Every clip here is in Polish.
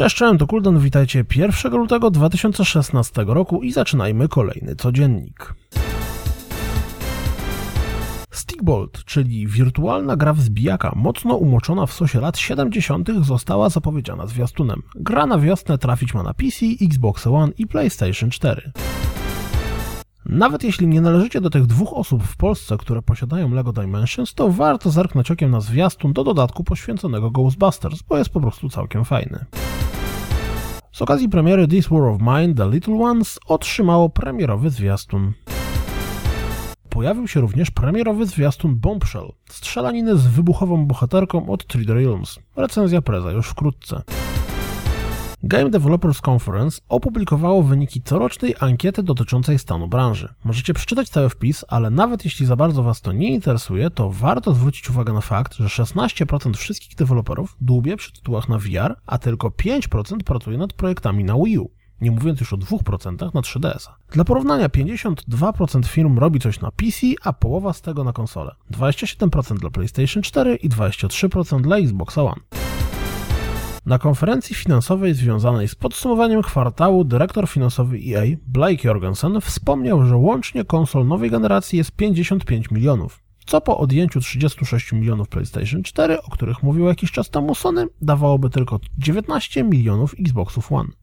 Cześć, cześć, to Kuldan, witajcie 1 lutego 2016 roku i zaczynajmy kolejny codziennik. Stickbolt, czyli wirtualna gra wzbijaka, mocno umoczona w sosie lat 70., została zapowiedziana zwiastunem. Gra na wiosnę trafić ma na PC, Xbox One i PlayStation 4. Nawet jeśli nie należycie do tych dwóch osób w Polsce, które posiadają LEGO Dimensions, to warto zerknąć okiem na zwiastun do dodatku poświęconego Ghostbusters, bo jest po prostu całkiem fajny. Z okazji premiery This War of Mine The Little Ones otrzymało premierowy zwiastun. Pojawił się również premierowy zwiastun Bombshell, strzelaniny z wybuchową bohaterką od 3D Realms. Recenzja preza już wkrótce. Game Developers Conference opublikowało wyniki corocznej ankiety dotyczącej stanu branży. Możecie przeczytać cały wpis, ale nawet jeśli za bardzo Was to nie interesuje, to warto zwrócić uwagę na fakt, że 16% wszystkich deweloperów dłubie przy tytułach na VR, a tylko 5% pracuje nad projektami na Wii U nie mówiąc już o 2% na 3DS. Dla porównania 52% firm robi coś na PC, a połowa z tego na konsolę. 27% dla PlayStation 4 i 23% dla Xbox One. Na konferencji finansowej związanej z podsumowaniem kwartału dyrektor finansowy EA, Blake Jorgensen, wspomniał, że łącznie konsol nowej generacji jest 55 milionów, co po odjęciu 36 milionów PlayStation 4, o których mówił jakiś czas temu Sony, dawałoby tylko 19 milionów Xboxów One.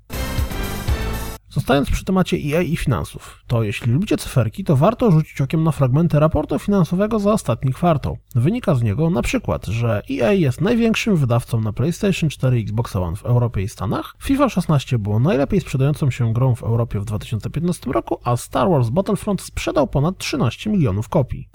Zostając przy temacie EA i finansów, to jeśli lubicie cyferki, to warto rzucić okiem na fragmenty raportu finansowego za ostatni kwartał. Wynika z niego na przykład, że EA jest największym wydawcą na PlayStation 4 i Xbox One w Europie i Stanach, FIFA 16 było najlepiej sprzedającą się grą w Europie w 2015 roku, a Star Wars Battlefront sprzedał ponad 13 milionów kopii.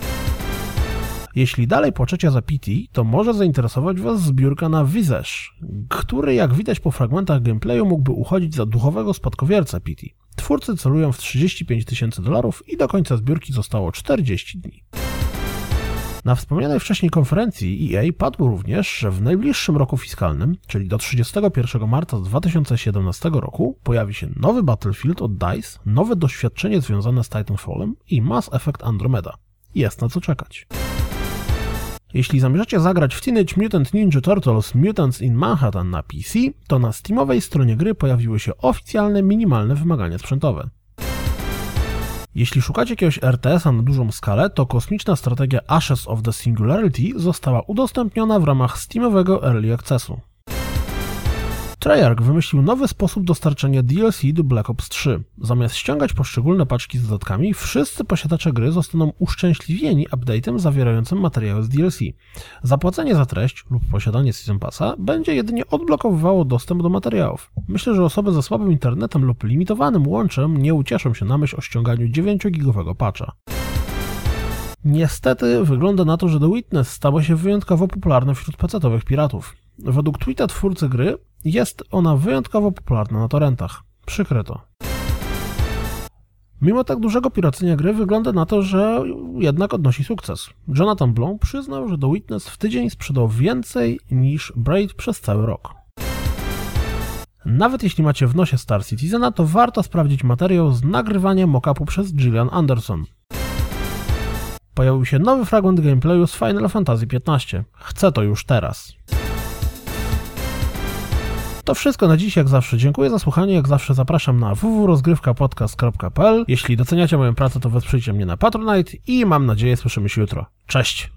Jeśli dalej płaczecie za PT, to może zainteresować Was zbiórka na Wizesz, który jak widać po fragmentach gameplayu mógłby uchodzić za duchowego spadkowiercę PT. Twórcy celują w 35 tysięcy dolarów i do końca zbiórki zostało 40 dni. Na wspomnianej wcześniej konferencji EA padło również, że w najbliższym roku fiskalnym, czyli do 31 marca 2017 roku, pojawi się nowy Battlefield od DICE, nowe doświadczenie związane z Titanfallem i Mass Effect Andromeda. Jest na co czekać. Jeśli zamierzacie zagrać w Teenage Mutant Ninja Turtles Mutants in Manhattan na PC, to na Steamowej stronie gry pojawiły się oficjalne minimalne wymagania sprzętowe. Jeśli szukacie jakiegoś RTS-a na dużą skalę, to kosmiczna strategia Ashes of the Singularity została udostępniona w ramach Steamowego Early Accessu. Treyarch wymyślił nowy sposób dostarczania DLC do Black Ops 3. Zamiast ściągać poszczególne paczki z dodatkami, wszyscy posiadacze gry zostaną uszczęśliwieni update'em zawierającym materiały z DLC. Zapłacenie za treść lub posiadanie Season Passa będzie jedynie odblokowywało dostęp do materiałów. Myślę, że osoby ze słabym internetem lub limitowanym łączem nie ucieszą się na myśl o ściąganiu 9-gigowego patcha. Niestety wygląda na to, że The Witness stało się wyjątkowo popularne wśród pecetowych piratów. Według tweeta twórcy gry jest ona wyjątkowo popularna na torrentach. Przykre to. Mimo tak dużego piracenia gry wygląda na to, że jednak odnosi sukces. Jonathan Blow przyznał, że The Witness w tydzień sprzedał więcej niż Braid przez cały rok. Nawet jeśli macie w nosie Star Citizena, to warto sprawdzić materiał z nagrywaniem mockupu przez Gillian Anderson. Pojawił się nowy fragment gameplayu z Final Fantasy XV. Chcę to już teraz. To wszystko na dziś, jak zawsze. Dziękuję za słuchanie, jak zawsze zapraszam na www.rozgrywkapodcast.pl. Jeśli doceniacie moją pracę, to wesprzyjcie mnie na Patronite i mam nadzieję słyszymy się jutro. Cześć!